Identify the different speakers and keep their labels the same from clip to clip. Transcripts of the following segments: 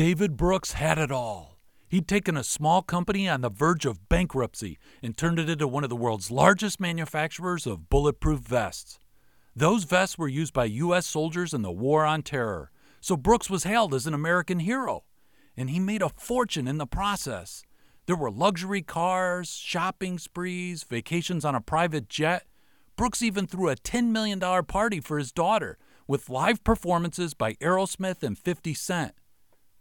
Speaker 1: David Brooks had it all. He'd taken a small company on the verge of bankruptcy and turned it into one of the world's largest manufacturers of bulletproof vests. Those vests were used by U.S. soldiers in the War on Terror, so Brooks was hailed as an American hero. And he made a fortune in the process. There were luxury cars, shopping sprees, vacations on a private jet. Brooks even threw a $10 million party for his daughter with live performances by Aerosmith and 50 Cent.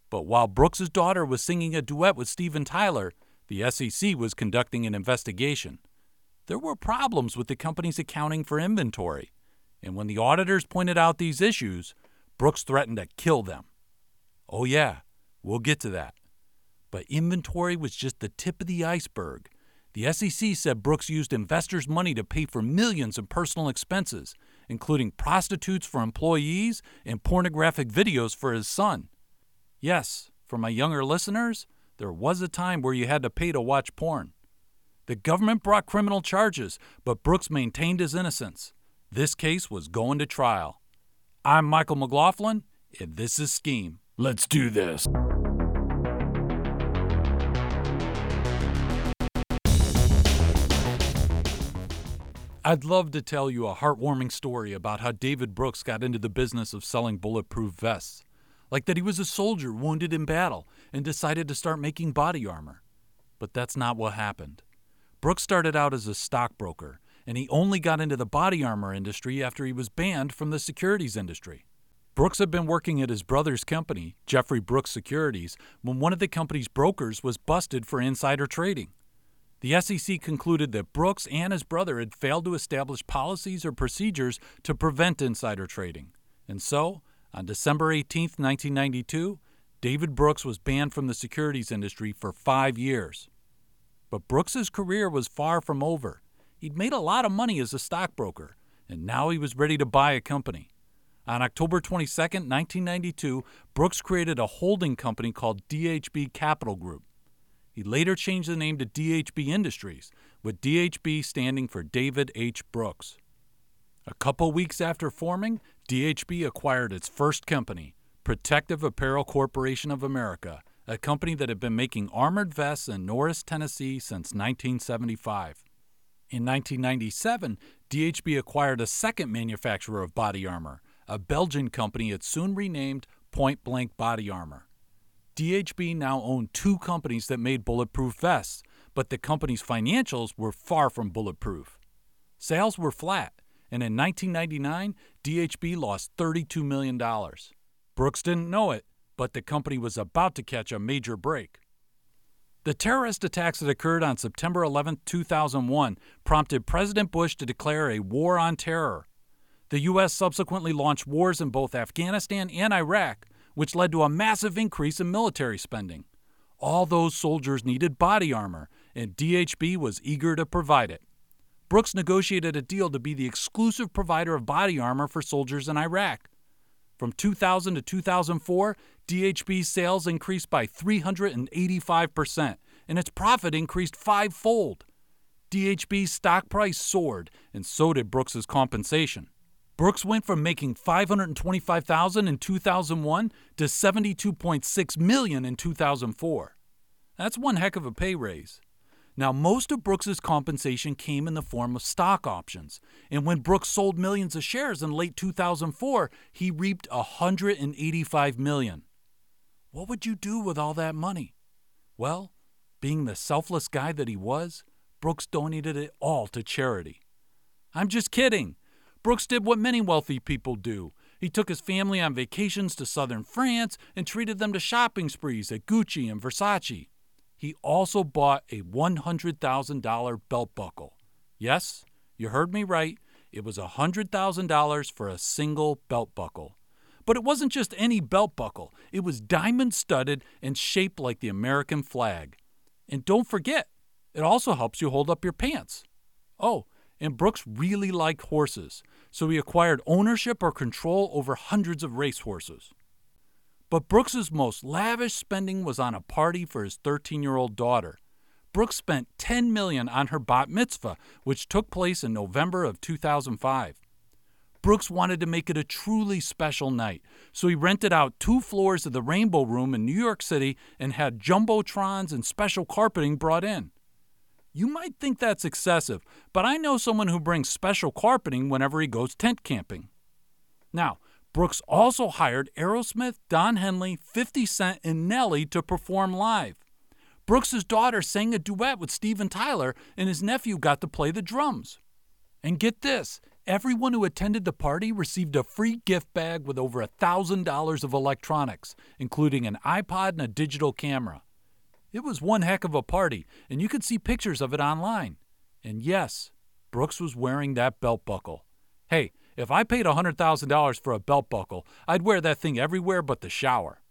Speaker 1: But while Brooks's daughter was singing a duet with Steven Tyler, the SEC was conducting an investigation. There were problems with the company's accounting for inventory, and when the auditors pointed out these issues, Brooks threatened to kill them. Oh, yeah, we'll get to that. But inventory was just the tip of the iceberg. The SEC said Brooks used investors' money to pay for millions in personal expenses, including prostitutes for employees and pornographic videos for his son. Yes, for my younger listeners, there was a time where you had to pay to watch porn. The government brought criminal charges, but Brooks maintained his innocence. This case was going to trial. I'm Michael McLaughlin, and this is Scheme. Let's do this. I'd love to tell you a heartwarming story about how David Brooks got into the business of selling bulletproof vests. Like that he was a soldier wounded in battle and decided to start making body armor. But that's not what happened. Brooks started out as a stockbroker, and he only got into the body armor industry after he was banned from the securities industry. Brooks had been working at his brother's company, Jeffrey Brooks Securities, when one of the company's brokers was busted for insider trading. The SEC concluded that Brooks and his brother had failed to establish policies or procedures to prevent insider trading. And so, on December 18, 1992, David Brooks was banned from the securities industry for five years. But Brooks's career was far from over. He'd made a lot of money as a stockbroker, and now he was ready to buy a company. On October 22, 1992, Brooks created a holding company called DHB Capital Group. He later changed the name to DHB Industries, with DHB standing for David H. Brooks. A couple weeks after forming, DHB acquired its first company, Protective Apparel Corporation of America, a company that had been making armored vests in Norris, Tennessee since 1975. In 1997, DHB acquired a second manufacturer of body armor, a Belgian company it soon renamed Point Blank Body Armor. DHB now owned two companies that made bulletproof vests, but the company's financials were far from bulletproof. Sales were flat, and in 1999, DHB lost $32 million. Brooks didn't know it, but the company was about to catch a major break. The terrorist attacks that occurred on September 11, 2001, prompted President Bush to declare a war on terror. The U.S. subsequently launched wars in both Afghanistan and Iraq, which led to a massive increase in military spending. All those soldiers needed body armor, and DHB was eager to provide it. Brooks negotiated a deal to be the exclusive provider of body armor for soldiers in Iraq. From 2000 to 2004, DHB's sales increased by 385%, and its profit increased fivefold. DHB's stock price soared, and so did Brooks's compensation. Brooks went from making 525,000 in 2001 to 72.6 million in 2004. That's one heck of a pay raise. Now, most of Brooks's compensation came in the form of stock options, and when Brooks sold millions of shares in late 2004, he reaped 185 million. What would you do with all that money? Well, being the selfless guy that he was, Brooks donated it all to charity. I'm just kidding. Brooks did what many wealthy people do. He took his family on vacations to southern France and treated them to shopping sprees at Gucci and Versace. He also bought a $100,000 belt buckle. Yes, you heard me right. It was $100,000 for a single belt buckle. But it wasn't just any belt buckle, it was diamond studded and shaped like the American flag. And don't forget, it also helps you hold up your pants. Oh, and Brooks really liked horses, so he acquired ownership or control over hundreds of racehorses. But Brooks's most lavish spending was on a party for his 13-year-old daughter. Brooks spent 10 million on her bat mitzvah, which took place in November of 2005. Brooks wanted to make it a truly special night, so he rented out two floors of the Rainbow Room in New York City and had jumbotrons and special carpeting brought in. You might think that's excessive, but I know someone who brings special carpeting whenever he goes tent camping. Now, Brooks also hired Aerosmith, Don Henley, 50 Cent, and Nelly to perform live. Brooks's daughter sang a duet with Steven Tyler, and his nephew got to play the drums. And get this everyone who attended the party received a free gift bag with over $1,000 of electronics, including an iPod and a digital camera. It was one heck of a party, and you could see pictures of it online. And yes, Brooks was wearing that belt buckle. Hey, if I paid $100,000 for a belt buckle, I'd wear that thing everywhere but the shower.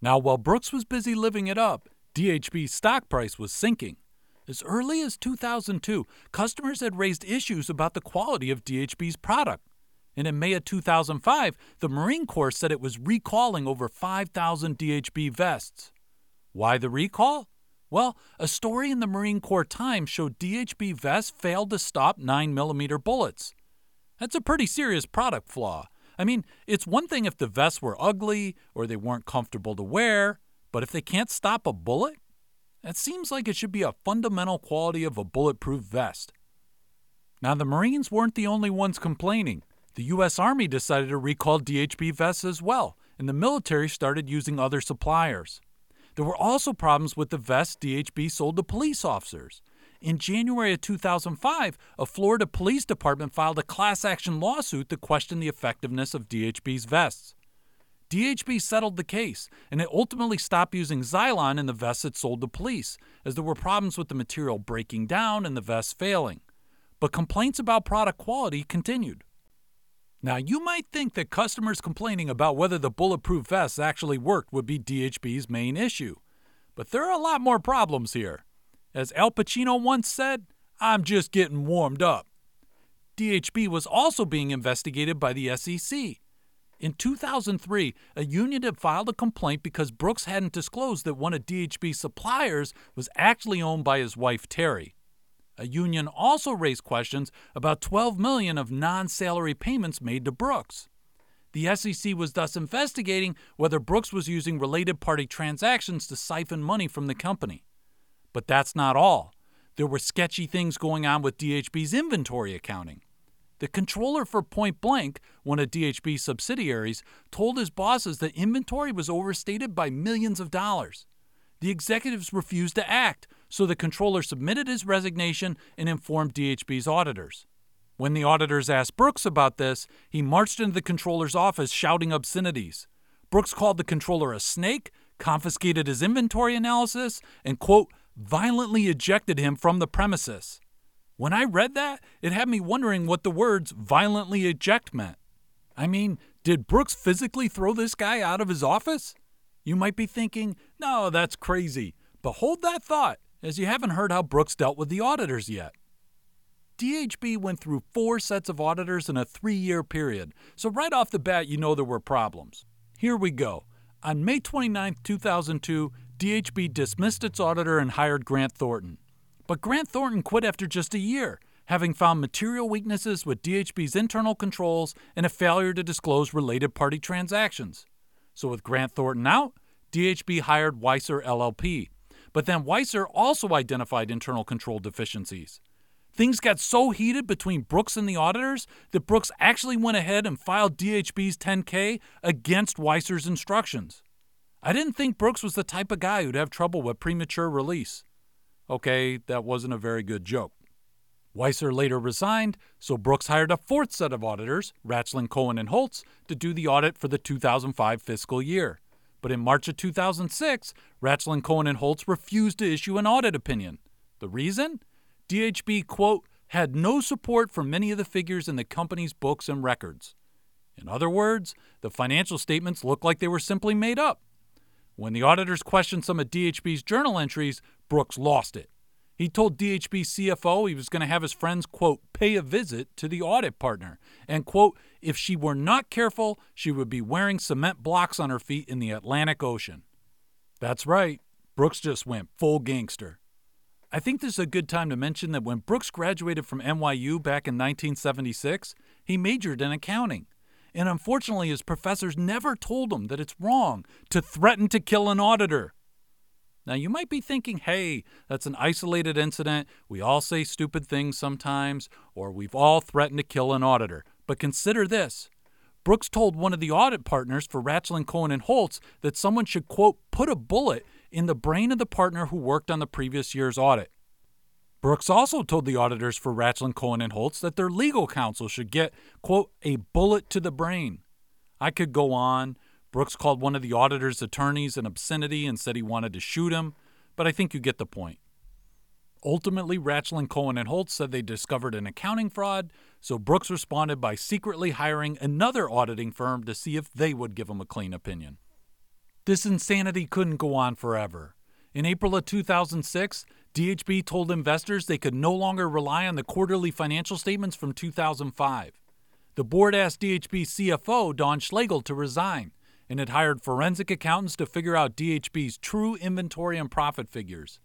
Speaker 1: Now, while Brooks was busy living it up, DHB's stock price was sinking. As early as 2002, customers had raised issues about the quality of DHB's product. And in May of 2005, the Marine Corps said it was recalling over 5,000 DHB vests. Why the recall? Well, a story in the Marine Corps Times showed DHB vests failed to stop 9mm bullets. That's a pretty serious product flaw. I mean, it's one thing if the vests were ugly or they weren't comfortable to wear, but if they can't stop a bullet, that seems like it should be a fundamental quality of a bulletproof vest. Now, the Marines weren't the only ones complaining. The U.S. Army decided to recall DHB vests as well, and the military started using other suppliers. There were also problems with the vests DHB sold to police officers. In January of 2005, a Florida police department filed a class action lawsuit to question the effectiveness of DHB's vests. DHB settled the case, and it ultimately stopped using Zylon in the vests it sold to police, as there were problems with the material breaking down and the vests failing. But complaints about product quality continued. Now, you might think that customers complaining about whether the bulletproof vests actually worked would be DHB's main issue. But there are a lot more problems here. As Al Pacino once said, I'm just getting warmed up. DHB was also being investigated by the SEC in 2003, a union had filed a complaint because Brooks hadn't disclosed that one of DHB's suppliers was actually owned by his wife Terry. A union also raised questions about 12 million of non-salary payments made to Brooks. The SEC was thus investigating whether Brooks was using related party transactions to siphon money from the company. But that's not all. There were sketchy things going on with DHB's inventory accounting. The controller for Point Blank, one of DHB's subsidiaries, told his bosses that inventory was overstated by millions of dollars. The executives refused to act, so the controller submitted his resignation and informed DHB's auditors. When the auditors asked Brooks about this, he marched into the controller's office shouting obscenities. Brooks called the controller a snake, confiscated his inventory analysis, and, quote, violently ejected him from the premises. When I read that, it had me wondering what the words violently eject meant. I mean, did Brooks physically throw this guy out of his office? You might be thinking, no, that's crazy. But hold that thought, as you haven't heard how Brooks dealt with the auditors yet. DHB went through four sets of auditors in a three year period, so right off the bat, you know there were problems. Here we go. On May 29, 2002, DHB dismissed its auditor and hired Grant Thornton. But Grant Thornton quit after just a year, having found material weaknesses with DHB's internal controls and a failure to disclose related party transactions. So, with Grant Thornton out, DHB hired Weiser LLP. But then Weiser also identified internal control deficiencies. Things got so heated between Brooks and the auditors that Brooks actually went ahead and filed DHB's 10K against Weiser's instructions. I didn't think Brooks was the type of guy who'd have trouble with premature release. Okay, that wasn't a very good joke. Weiser later resigned, so Brooks hired a fourth set of auditors, Rachlin Cohen and Holtz, to do the audit for the 2005 fiscal year. But in March of 2006, Rachlin Cohen and Holtz refused to issue an audit opinion. The reason? DHB, quote, had no support for many of the figures in the company's books and records. In other words, the financial statements looked like they were simply made up. When the auditors questioned some of DHB's journal entries, Brooks lost it. He told DHB CFO he was going to have his friends, quote, pay a visit to the audit partner, and, quote, if she were not careful, she would be wearing cement blocks on her feet in the Atlantic Ocean. That's right, Brooks just went full gangster. I think this is a good time to mention that when Brooks graduated from NYU back in 1976, he majored in accounting. And unfortunately, his professors never told him that it's wrong to threaten to kill an auditor. Now, you might be thinking, hey, that's an isolated incident. We all say stupid things sometimes, or we've all threatened to kill an auditor. But consider this Brooks told one of the audit partners for Rachlin Cohen and Holtz that someone should, quote, put a bullet in the brain of the partner who worked on the previous year's audit. Brooks also told the auditors for Rachlin Cohen and Holtz that their legal counsel should get, quote, a bullet to the brain. I could go on. Brooks called one of the auditor's attorneys an obscenity and said he wanted to shoot him, but I think you get the point. Ultimately, Rachlin Cohen and Holtz said they discovered an accounting fraud, so Brooks responded by secretly hiring another auditing firm to see if they would give him a clean opinion. This insanity couldn't go on forever. In April of 2006, DHB told investors they could no longer rely on the quarterly financial statements from 2005. The board asked DHB CFO Dawn Schlegel to resign, and it hired forensic accountants to figure out DHB's true inventory and profit figures.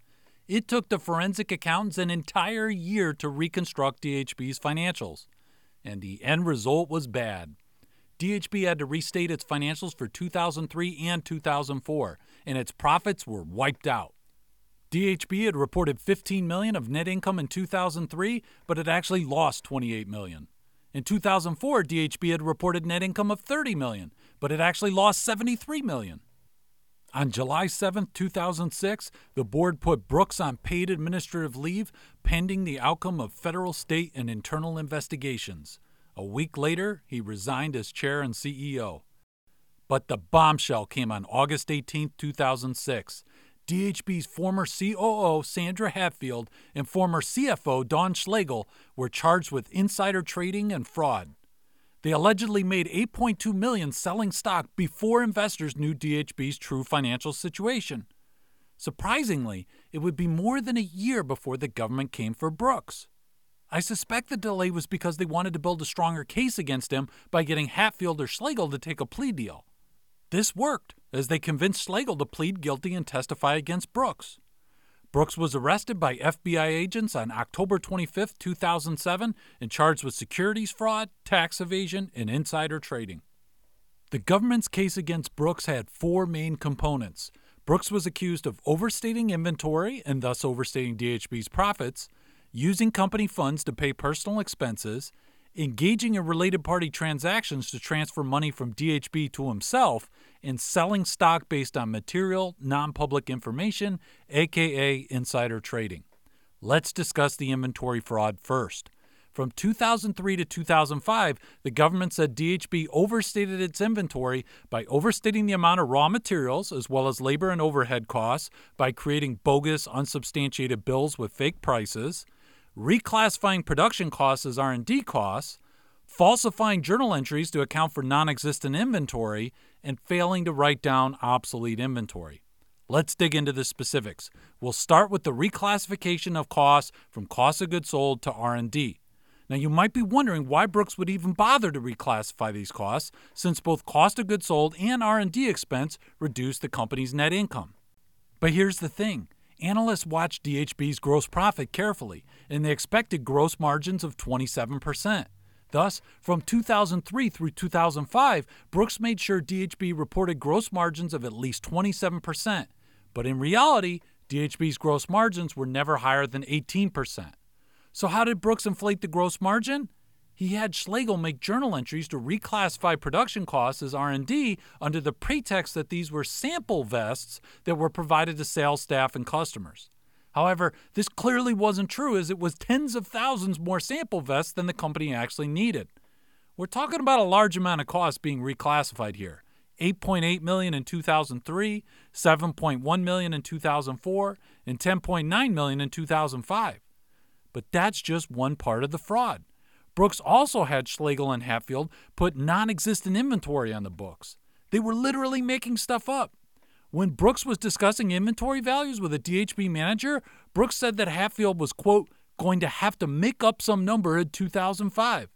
Speaker 1: It took the forensic accountants an entire year to reconstruct DHB's financials, and the end result was bad. DHB had to restate its financials for 2003 and 2004, and its profits were wiped out. DHB had reported 15 million of net income in 2003, but it actually lost 28 million. In 2004, DHB had reported net income of 30 million, but it actually lost 73 million. On July 7, 2006, the board put Brooks on paid administrative leave pending the outcome of federal, state, and internal investigations. A week later, he resigned as chair and CEO. But the bombshell came on August 18, 2006. DHB's former COO, Sandra Hatfield, and former CFO, Dawn Schlegel, were charged with insider trading and fraud. They allegedly made 8.2 million selling stock before investors knew DHB's true financial situation. Surprisingly, it would be more than a year before the government came for Brooks. I suspect the delay was because they wanted to build a stronger case against him by getting Hatfield or Schlegel to take a plea deal. This worked, as they convinced Schlegel to plead guilty and testify against Brooks. Brooks was arrested by FBI agents on October 25, 2007, and charged with securities fraud, tax evasion, and insider trading. The government's case against Brooks had four main components. Brooks was accused of overstating inventory and thus overstating DHB's profits, using company funds to pay personal expenses, engaging in related party transactions to transfer money from DHB to himself, and selling stock based on material, non public information, aka insider trading. Let's discuss the inventory fraud first. From 2003 to 2005, the government said DHB overstated its inventory by overstating the amount of raw materials as well as labor and overhead costs by creating bogus unsubstantiated bills with fake prices, reclassifying production costs as R&D costs, falsifying journal entries to account for non-existent inventory, and failing to write down obsolete inventory. Let's dig into the specifics. We'll start with the reclassification of costs from cost of goods sold to R&D. Now you might be wondering why Brooks would even bother to reclassify these costs since both cost of goods sold and R&D expense reduce the company's net income. But here's the thing. Analysts watched DHB's gross profit carefully, and they expected gross margins of 27%. Thus, from 2003 through 2005, Brooks made sure DHB reported gross margins of at least 27%. But in reality, DHB's gross margins were never higher than 18%. So how did Brooks inflate the gross margin? He had Schlegel make journal entries to reclassify production costs as R&D under the pretext that these were sample vests that were provided to sales staff and customers. However, this clearly wasn't true as it was tens of thousands more sample vests than the company actually needed. We're talking about a large amount of costs being reclassified here. 8.8 million in 2003, 7.1 million in 2004, and 10.9 million in 2005. But that's just one part of the fraud. Brooks also had Schlegel and Hatfield put non-existent inventory on the books. They were literally making stuff up. When Brooks was discussing inventory values with a DHB manager, Brooks said that Hatfield was, quote, going to have to make up some number in 2005.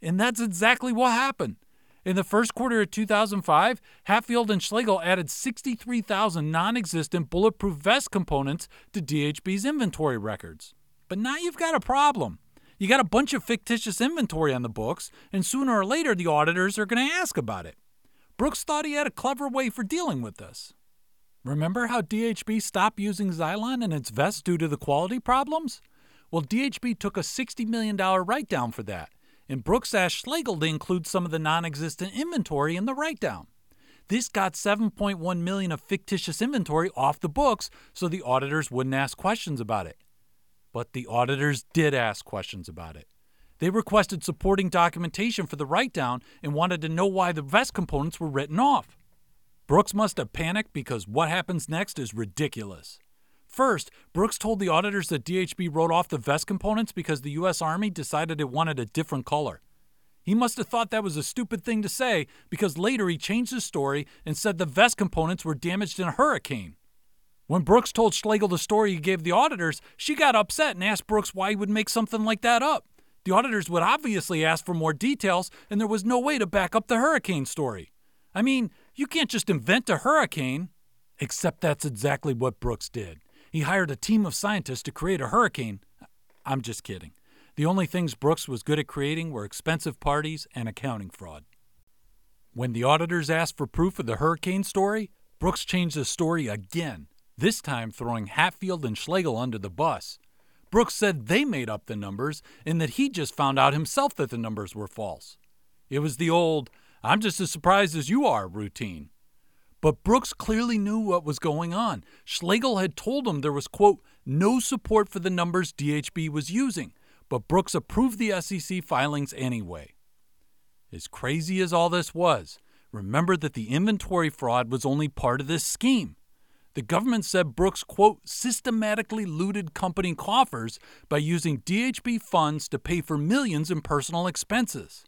Speaker 1: And that's exactly what happened. In the first quarter of 2005, Hatfield and Schlegel added 63,000 non existent bulletproof vest components to DHB's inventory records. But now you've got a problem. You got a bunch of fictitious inventory on the books, and sooner or later the auditors are going to ask about it. Brooks thought he had a clever way for dealing with this. Remember how DHB stopped using Zylon in its vests due to the quality problems? Well, DHB took a $60 million write down for that and Brooks asked Schlegel to include some of the non-existent inventory in the write-down. This got 7.1 million of fictitious inventory off the books so the auditors wouldn't ask questions about it. But the auditors did ask questions about it. They requested supporting documentation for the write-down and wanted to know why the vest components were written off. Brooks must have panicked because what happens next is ridiculous. First, Brooks told the auditors that DHB wrote off the vest components because the U.S. Army decided it wanted a different color. He must have thought that was a stupid thing to say because later he changed his story and said the vest components were damaged in a hurricane. When Brooks told Schlegel the story he gave the auditors, she got upset and asked Brooks why he would make something like that up. The auditors would obviously ask for more details, and there was no way to back up the hurricane story. I mean, you can't just invent a hurricane. Except that's exactly what Brooks did. He hired a team of scientists to create a hurricane. I'm just kidding. The only things Brooks was good at creating were expensive parties and accounting fraud. When the auditors asked for proof of the hurricane story, Brooks changed the story again, this time throwing Hatfield and Schlegel under the bus. Brooks said they made up the numbers and that he just found out himself that the numbers were false. It was the old, I'm just as surprised as you are routine. But Brooks clearly knew what was going on. Schlegel had told him there was, quote, no support for the numbers DHB was using, but Brooks approved the SEC filings anyway. As crazy as all this was, remember that the inventory fraud was only part of this scheme. The government said Brooks, quote, systematically looted company coffers by using DHB funds to pay for millions in personal expenses.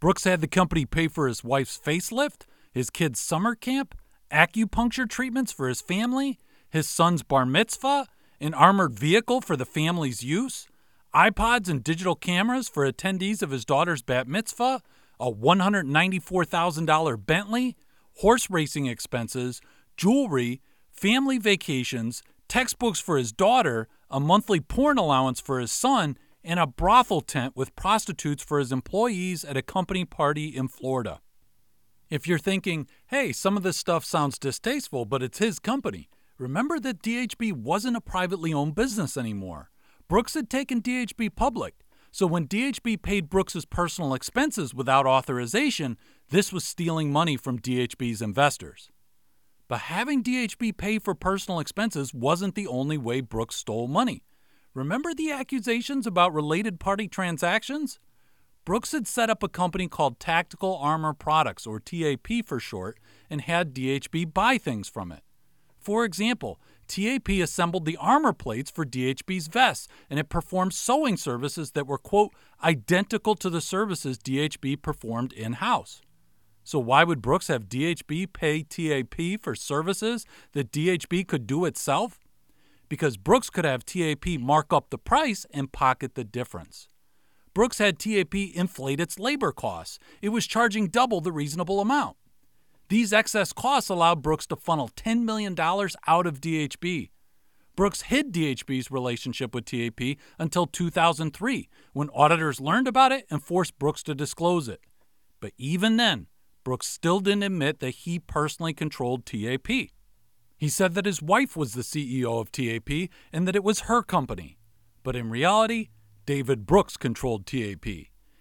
Speaker 1: Brooks had the company pay for his wife's facelift, his kid's summer camp, acupuncture treatments for his family, his son's bar mitzvah, an armored vehicle for the family's use, iPods and digital cameras for attendees of his daughter's bat mitzvah, a $194,000 Bentley, horse racing expenses, jewelry, family vacations, textbooks for his daughter, a monthly porn allowance for his son, and a brothel tent with prostitutes for his employees at a company party in Florida. If you're thinking, hey, some of this stuff sounds distasteful, but it's his company, remember that DHB wasn't a privately owned business anymore. Brooks had taken DHB public. So when DHB paid Brooks's personal expenses without authorization, this was stealing money from DHB's investors. But having DHB pay for personal expenses wasn't the only way Brooks stole money. Remember the accusations about related party transactions? Brooks had set up a company called Tactical Armor Products, or TAP for short, and had DHB buy things from it. For example, TAP assembled the armor plates for DHB's vests, and it performed sewing services that were, quote, identical to the services DHB performed in house. So, why would Brooks have DHB pay TAP for services that DHB could do itself? Because Brooks could have TAP mark up the price and pocket the difference. Brooks had TAP inflate its labor costs. It was charging double the reasonable amount. These excess costs allowed Brooks to funnel $10 million out of DHB. Brooks hid DHB's relationship with TAP until 2003, when auditors learned about it and forced Brooks to disclose it. But even then, Brooks still didn't admit that he personally controlled TAP. He said that his wife was the CEO of TAP and that it was her company. But in reality, David Brooks controlled TAP.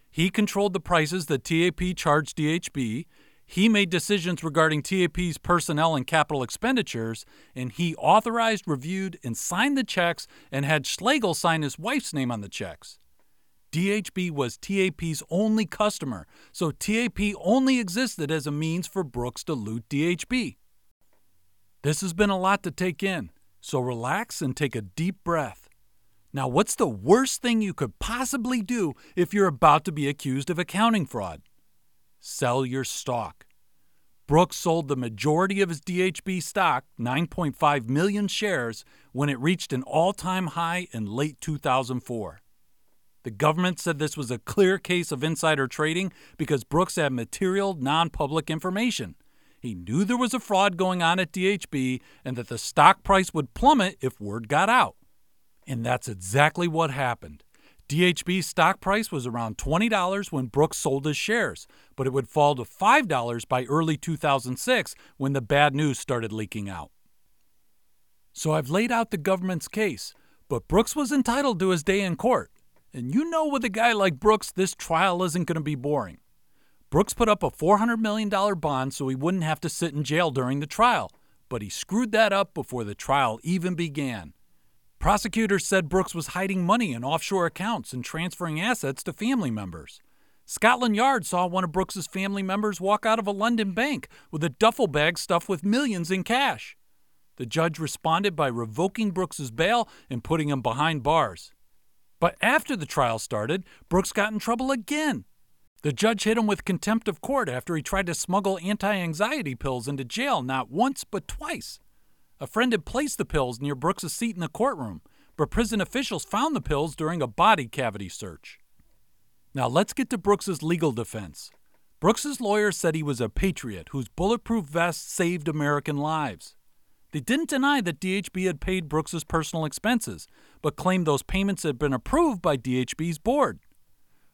Speaker 1: He controlled the prices that TAP charged DHB. He made decisions regarding TAP's personnel and capital expenditures, and he authorized, reviewed, and signed the checks and had Schlegel sign his wife's name on the checks. DHB was TAP's only customer, so TAP only existed as a means for Brooks to loot DHB. This has been a lot to take in, so relax and take a deep breath. Now, what's the worst thing you could possibly do if you're about to be accused of accounting fraud? Sell your stock. Brooks sold the majority of his DHB stock, 9.5 million shares, when it reached an all time high in late 2004. The government said this was a clear case of insider trading because Brooks had material, non public information. He knew there was a fraud going on at DHB and that the stock price would plummet if word got out. And that's exactly what happened. DHB's stock price was around $20 when Brooks sold his shares, but it would fall to $5 by early 2006 when the bad news started leaking out. So I've laid out the government's case, but Brooks was entitled to his day in court. And you know, with a guy like Brooks, this trial isn't going to be boring. Brooks put up a $400 million bond so he wouldn't have to sit in jail during the trial, but he screwed that up before the trial even began. Prosecutors said Brooks was hiding money in offshore accounts and transferring assets to family members. Scotland Yard saw one of Brooks's family members walk out of a London bank with a duffel bag stuffed with millions in cash. The judge responded by revoking Brooks's bail and putting him behind bars. But after the trial started, Brooks got in trouble again. The judge hit him with contempt of court after he tried to smuggle anti anxiety pills into jail not once but twice. A friend had placed the pills near Brooks's seat in the courtroom, but prison officials found the pills during a body cavity search. Now let's get to Brooks's legal defense. Brooks's lawyer said he was a patriot whose bulletproof vest saved American lives. They didn't deny that DHB had paid Brooks's personal expenses, but claimed those payments had been approved by DHB's board.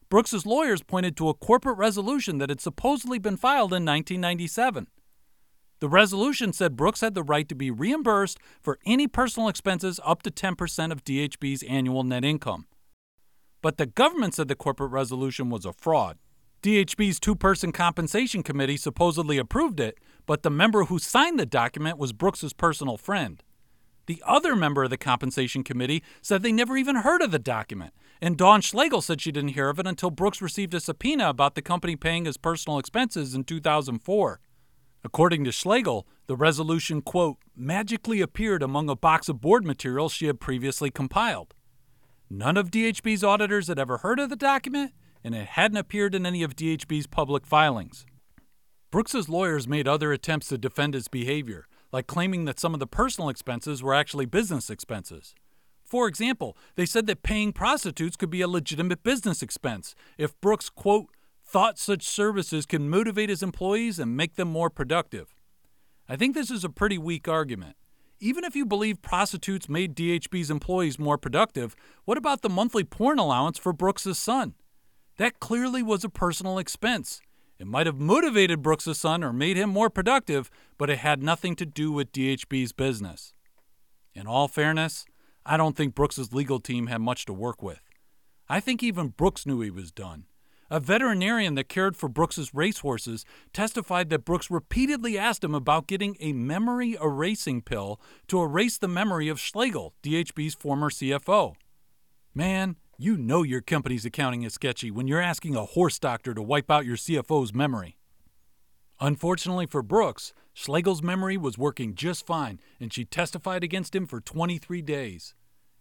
Speaker 1: Brooks's lawyers pointed to a corporate resolution that had supposedly been filed in 1997. The resolution said Brooks had the right to be reimbursed for any personal expenses up to 10% of DHB's annual net income. But the government said the corporate resolution was a fraud. DHB's two person compensation committee supposedly approved it, but the member who signed the document was Brooks's personal friend. The other member of the compensation committee said they never even heard of the document, and Dawn Schlegel said she didn't hear of it until Brooks received a subpoena about the company paying his personal expenses in 2004. According to Schlegel, the resolution, quote, magically appeared among a box of board materials she had previously compiled. None of DHB's auditors had ever heard of the document, and it hadn't appeared in any of DHB's public filings. Brooks's lawyers made other attempts to defend his behavior, like claiming that some of the personal expenses were actually business expenses. For example, they said that paying prostitutes could be a legitimate business expense if Brooks, quote, thought such services can motivate his employees and make them more productive. I think this is a pretty weak argument. Even if you believe prostitutes made DHB's employees more productive, what about the monthly porn allowance for Brooks's son? That clearly was a personal expense. It might have motivated Brooks' son or made him more productive, but it had nothing to do with DHB's business. In all fairness, I don't think Brooks' legal team had much to work with. I think even Brooks knew he was done. A veterinarian that cared for Brooks's racehorses testified that Brooks repeatedly asked him about getting a memory erasing pill to erase the memory of Schlegel, DHB's former CFO. Man, you know your company's accounting is sketchy when you're asking a horse doctor to wipe out your CFO's memory. Unfortunately for Brooks, Schlegel's memory was working just fine, and she testified against him for 23 days.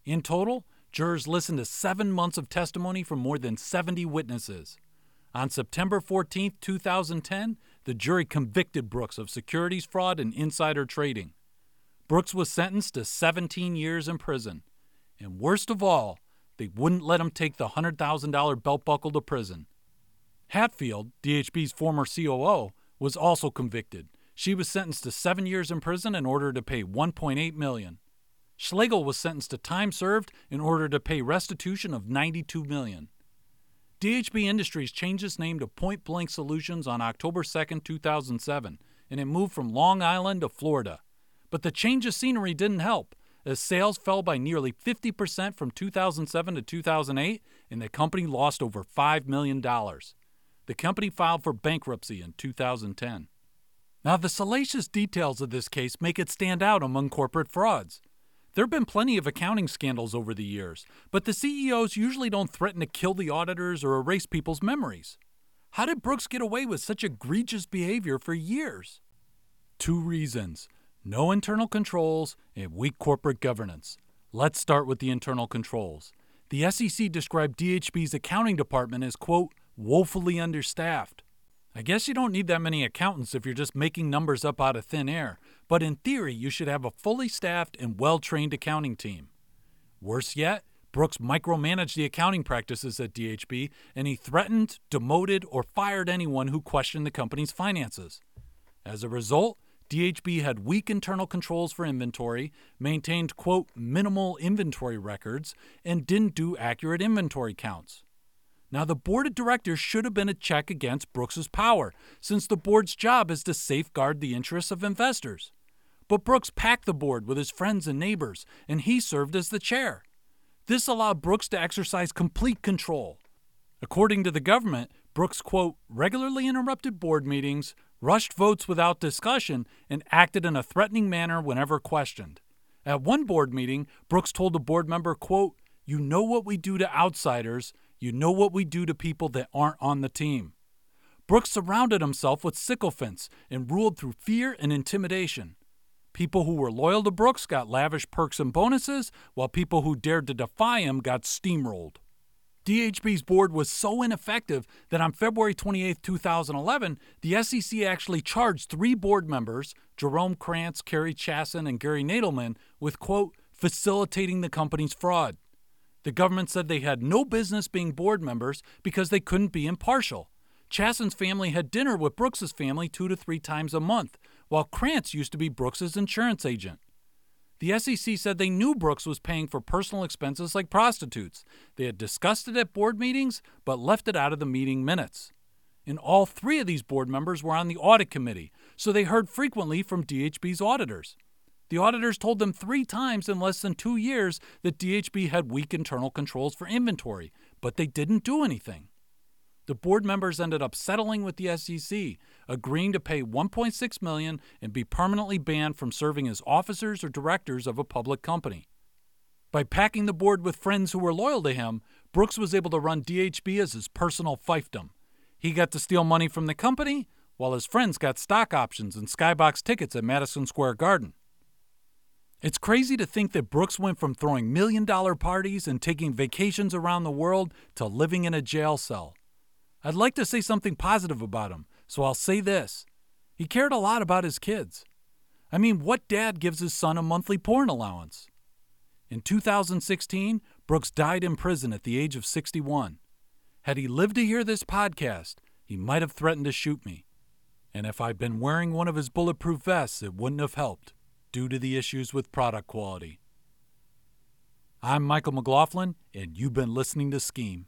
Speaker 1: In total, jurors listened to seven months of testimony from more than 70 witnesses. On September 14, 2010, the jury convicted Brooks of securities fraud and insider trading. Brooks was sentenced to 17 years in prison. And worst of all, they wouldn't let him take the $100,000 belt buckle to prison. Hatfield, DHB's former COO, was also convicted. She was sentenced to seven years in prison in order to pay 1.8 million. Schlegel was sentenced to time served in order to pay restitution of 92 million. DHB Industries changed its name to Point Blank Solutions on October 2, 2007, and it moved from Long Island to Florida. But the change of scenery didn't help as sales fell by nearly 50% from 2007 to 2008, and the company lost over $5 million. The company filed for bankruptcy in 2010. Now, the salacious details of this case make it stand out among corporate frauds. There have been plenty of accounting scandals over the years, but the CEOs usually don't threaten to kill the auditors or erase people's memories. How did Brooks get away with such egregious behavior for years? Two reasons no internal controls, and weak corporate governance. Let's start with the internal controls. The SEC described DHB's accounting department as, quote, woefully understaffed. I guess you don't need that many accountants if you're just making numbers up out of thin air, but in theory, you should have a fully staffed and well trained accounting team. Worse yet, Brooks micromanaged the accounting practices at DHB, and he threatened, demoted, or fired anyone who questioned the company's finances. As a result, DHB had weak internal controls for inventory, maintained, quote, minimal inventory records, and didn't do accurate inventory counts. Now, the board of directors should have been a check against Brooks's power, since the board's job is to safeguard the interests of investors. But Brooks packed the board with his friends and neighbors, and he served as the chair. This allowed Brooks to exercise complete control. According to the government, Brooks, quote, regularly interrupted board meetings, rushed votes without discussion, and acted in a threatening manner whenever questioned. At one board meeting, Brooks told a board member, quote, You know what we do to outsiders, you know what we do to people that aren't on the team. Brooks surrounded himself with sycophants and ruled through fear and intimidation. People who were loyal to Brooks got lavish perks and bonuses, while people who dared to defy him got steamrolled. DHB's board was so ineffective that on February 28, 2011, the SEC actually charged three board members, Jerome Krantz, Cary Chasin, and Gary Nadelman, with, quote, facilitating the company's fraud. The government said they had no business being board members because they couldn't be impartial. Chasin's family had dinner with Brooks's family two to three times a month, while Krantz used to be Brooks's insurance agent. The SEC said they knew Brooks was paying for personal expenses like prostitutes. They had discussed it at board meetings, but left it out of the meeting minutes. And all three of these board members were on the audit committee, so they heard frequently from DHB's auditors. The auditors told them three times in less than two years that DHB had weak internal controls for inventory, but they didn't do anything. The board members ended up settling with the SEC, agreeing to pay 1.6 million and be permanently banned from serving as officers or directors of a public company. By packing the board with friends who were loyal to him, Brooks was able to run DHB as his personal fiefdom. He got to steal money from the company, while his friends got stock options and skybox tickets at Madison Square Garden. It's crazy to think that Brooks went from throwing million dollar parties and taking vacations around the world to living in a jail cell. I'd like to say something positive about him, so I'll say this. He cared a lot about his kids. I mean, what dad gives his son a monthly porn allowance? In 2016, Brooks died in prison at the age of 61. Had he lived to hear this podcast, he might have threatened to shoot me. And if I'd been wearing one of his bulletproof vests, it wouldn't have helped, due to the issues with product quality. I'm Michael McLaughlin, and you've been listening to Scheme.